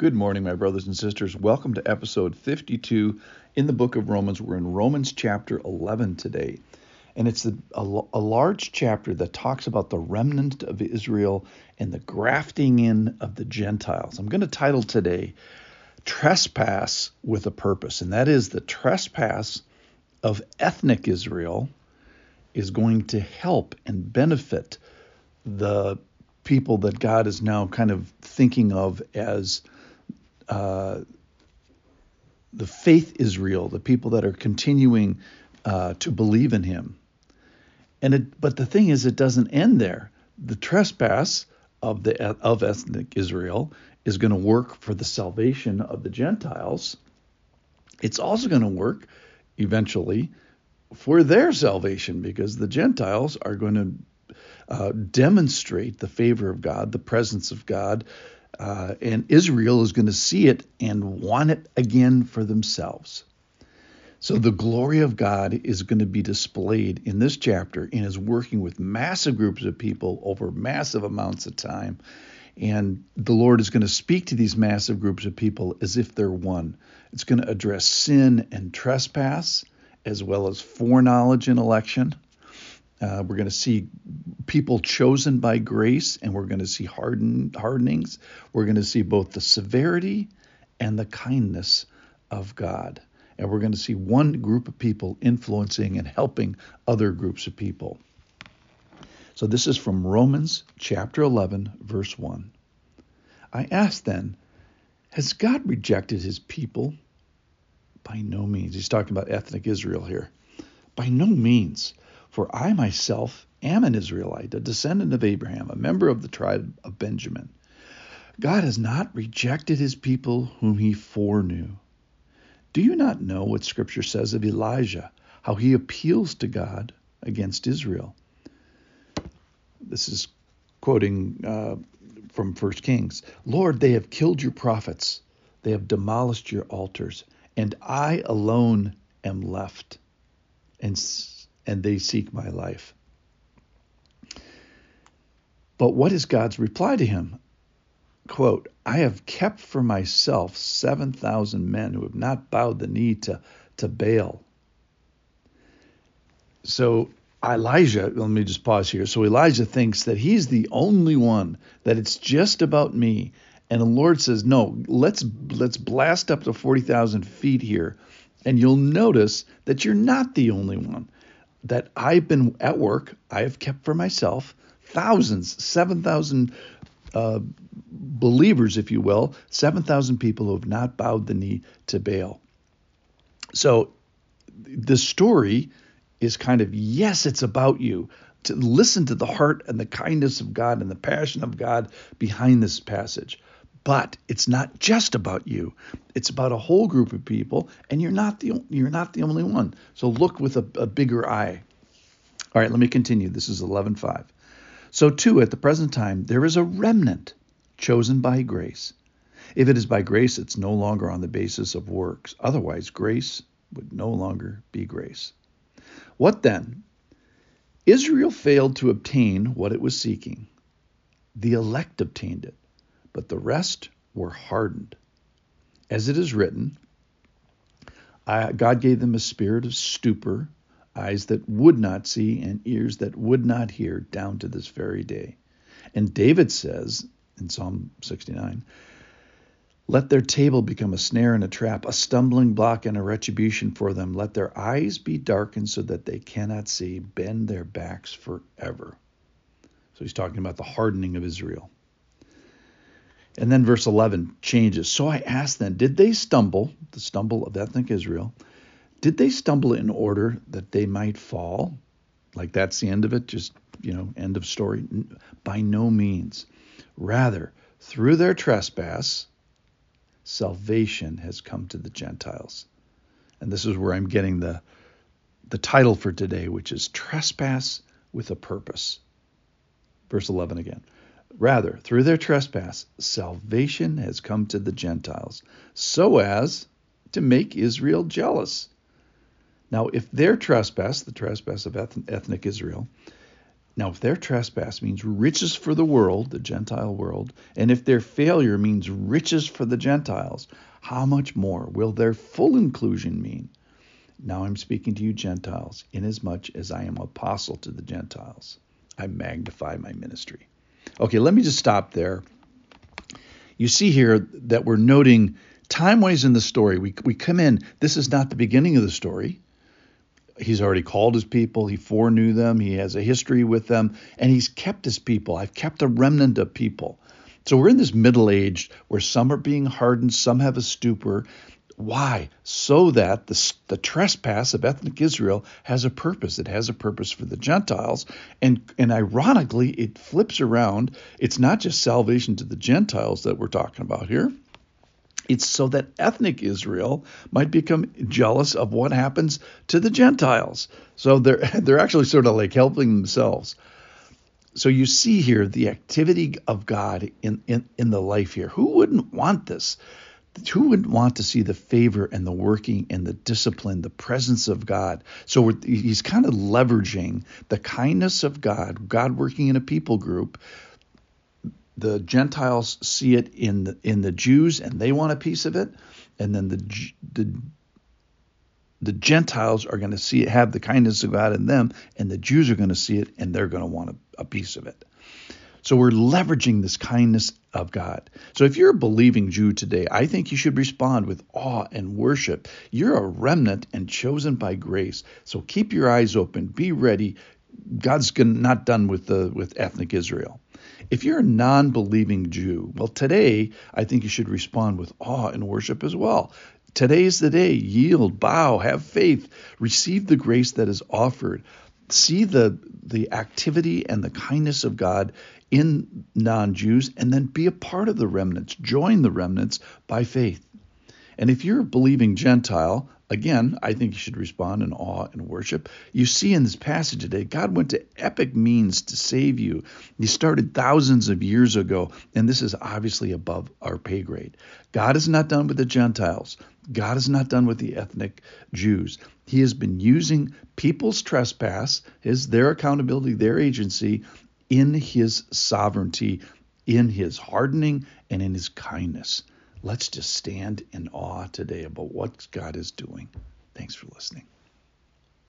Good morning, my brothers and sisters. Welcome to episode 52 in the book of Romans. We're in Romans chapter 11 today. And it's a, a, a, large chapter that talks about the remnant of Israel and the grafting in of the Gentiles. I'm going to title today Trespass with a Purpose. And that is the trespass of ethnic Israel is going to help and benefit the people that God is now kind of thinking of as uh, the faith Israel, the people that are continuing uh, to believe in Him. And it, but the thing is, it doesn't end there. The trespass of the of ethnic Israel is going to work for the salvation of the Gentiles. It's also going to work eventually for their salvation because the Gentiles are going to uh, demonstrate the favor of God, the presence of God, uh, and Israel is going to see it and want it again for themselves. So the glory of God is going to be displayed in this chapter and is working with massive groups of people over massive amounts of time. And the Lord is going to speak to these massive groups of people as if they're one. It's going to address sin and trespass, as well as foreknowledge and election. Uh, we're going to see people chosen by grace, and we're going to see harden, hardenings. We're going to see both the severity and the kindness of God. And we're going to see one group of people influencing and helping other groups of people. So this is from Romans chapter 11, verse 1. I ask then, has God rejected his people? By no means. He's talking about ethnic Israel here. By no means. For I myself am an Israelite, a descendant of Abraham, a member of the tribe of Benjamin. God has not rejected his people whom he foreknew. Do you not know what Scripture says of Elijah, how he appeals to God against Israel? This is quoting uh, from 1 Kings. Lord, they have killed your prophets, they have demolished your altars, and I alone am left. And and they seek my life. But what is God's reply to him? Quote, I have kept for myself 7,000 men who have not bowed the knee to, to Baal. So Elijah, let me just pause here. So Elijah thinks that he's the only one, that it's just about me. And the Lord says, No, let's let's blast up to 40,000 feet here. And you'll notice that you're not the only one that I've been at work, I have kept for myself thousands, 7,000 uh, believers, if you will, 7,000 people who have not bowed the knee to Baal. So the story is kind of yes, it's about you. To listen to the heart and the kindness of God and the passion of God behind this passage. But it's not just about you. It's about a whole group of people, and you're not the you're not the only one. So look with a, a bigger eye. All right, let me continue. This is 11:5. So too at the present time there is a remnant chosen by grace. If it is by grace, it's no longer on the basis of works. Otherwise, grace would no longer be grace. What then? Israel failed to obtain what it was seeking. The elect obtained it but the rest were hardened. As it is written, I, God gave them a spirit of stupor, eyes that would not see, and ears that would not hear, down to this very day. And David says in Psalm 69, let their table become a snare and a trap, a stumbling block and a retribution for them. Let their eyes be darkened so that they cannot see, bend their backs forever. So he's talking about the hardening of Israel. And then verse 11 changes. So I asked then, did they stumble, the stumble of ethnic Israel, did they stumble in order that they might fall? Like that's the end of it, just, you know, end of story? By no means. Rather, through their trespass, salvation has come to the Gentiles. And this is where I'm getting the the title for today, which is Trespass with a Purpose. Verse 11 again. Rather, through their trespass, salvation has come to the Gentiles, so as to make Israel jealous. Now, if their trespass, the trespass of ethnic Israel, Now, if their trespass means riches for the world, the Gentile world, and if their failure means riches for the Gentiles, how much more will their full inclusion mean? Now I'm speaking to you, Gentiles, inasmuch as I am apostle to the Gentiles. I magnify my ministry. Okay, let me just stop there. You see here that we're noting time wise in the story. We, we come in, this is not the beginning of the story. He's already called his people, he foreknew them, he has a history with them, and he's kept his people. I've kept a remnant of people. So we're in this middle age where some are being hardened, some have a stupor, why? So that the, the trespass of ethnic Israel has a purpose. It has a purpose for the Gentiles. And, and ironically, it flips around. It's not just salvation to the Gentiles that we're talking about here. It's so that ethnic Israel might become jealous of what happens to the Gentiles. So they're they're actually sort of like helping themselves. So you see here the activity of God in, in, in the life here. Who wouldn't want this? Who would want to see the favor and the working and the discipline, the presence of God? So he's kind of leveraging the kindness of God, God working in a people group. The Gentiles see it in the, in the Jews and they want a piece of it, and then the the the Gentiles are going to see it, have the kindness of God in them, and the Jews are going to see it and they're going to want a, a piece of it. So we're leveraging this kindness of God. So if you're a believing Jew today, I think you should respond with awe and worship. You're a remnant and chosen by grace. So keep your eyes open, be ready. God's not done with the with ethnic Israel. If you're a non-believing Jew, well today I think you should respond with awe and worship as well. Today's the day. Yield, bow, have faith, receive the grace that is offered see the the activity and the kindness of God in non-Jews and then be a part of the remnants, join the remnants by faith. And if you're a believing Gentile, again, I think you should respond in awe and worship. You see in this passage today, God went to epic means to save you. He started thousands of years ago, and this is obviously above our pay grade. God is not done with the Gentiles. God is not done with the ethnic Jews. He has been using people's trespass, his their accountability, their agency in his sovereignty, in his hardening and in his kindness. Let's just stand in awe today about what God is doing. Thanks for listening.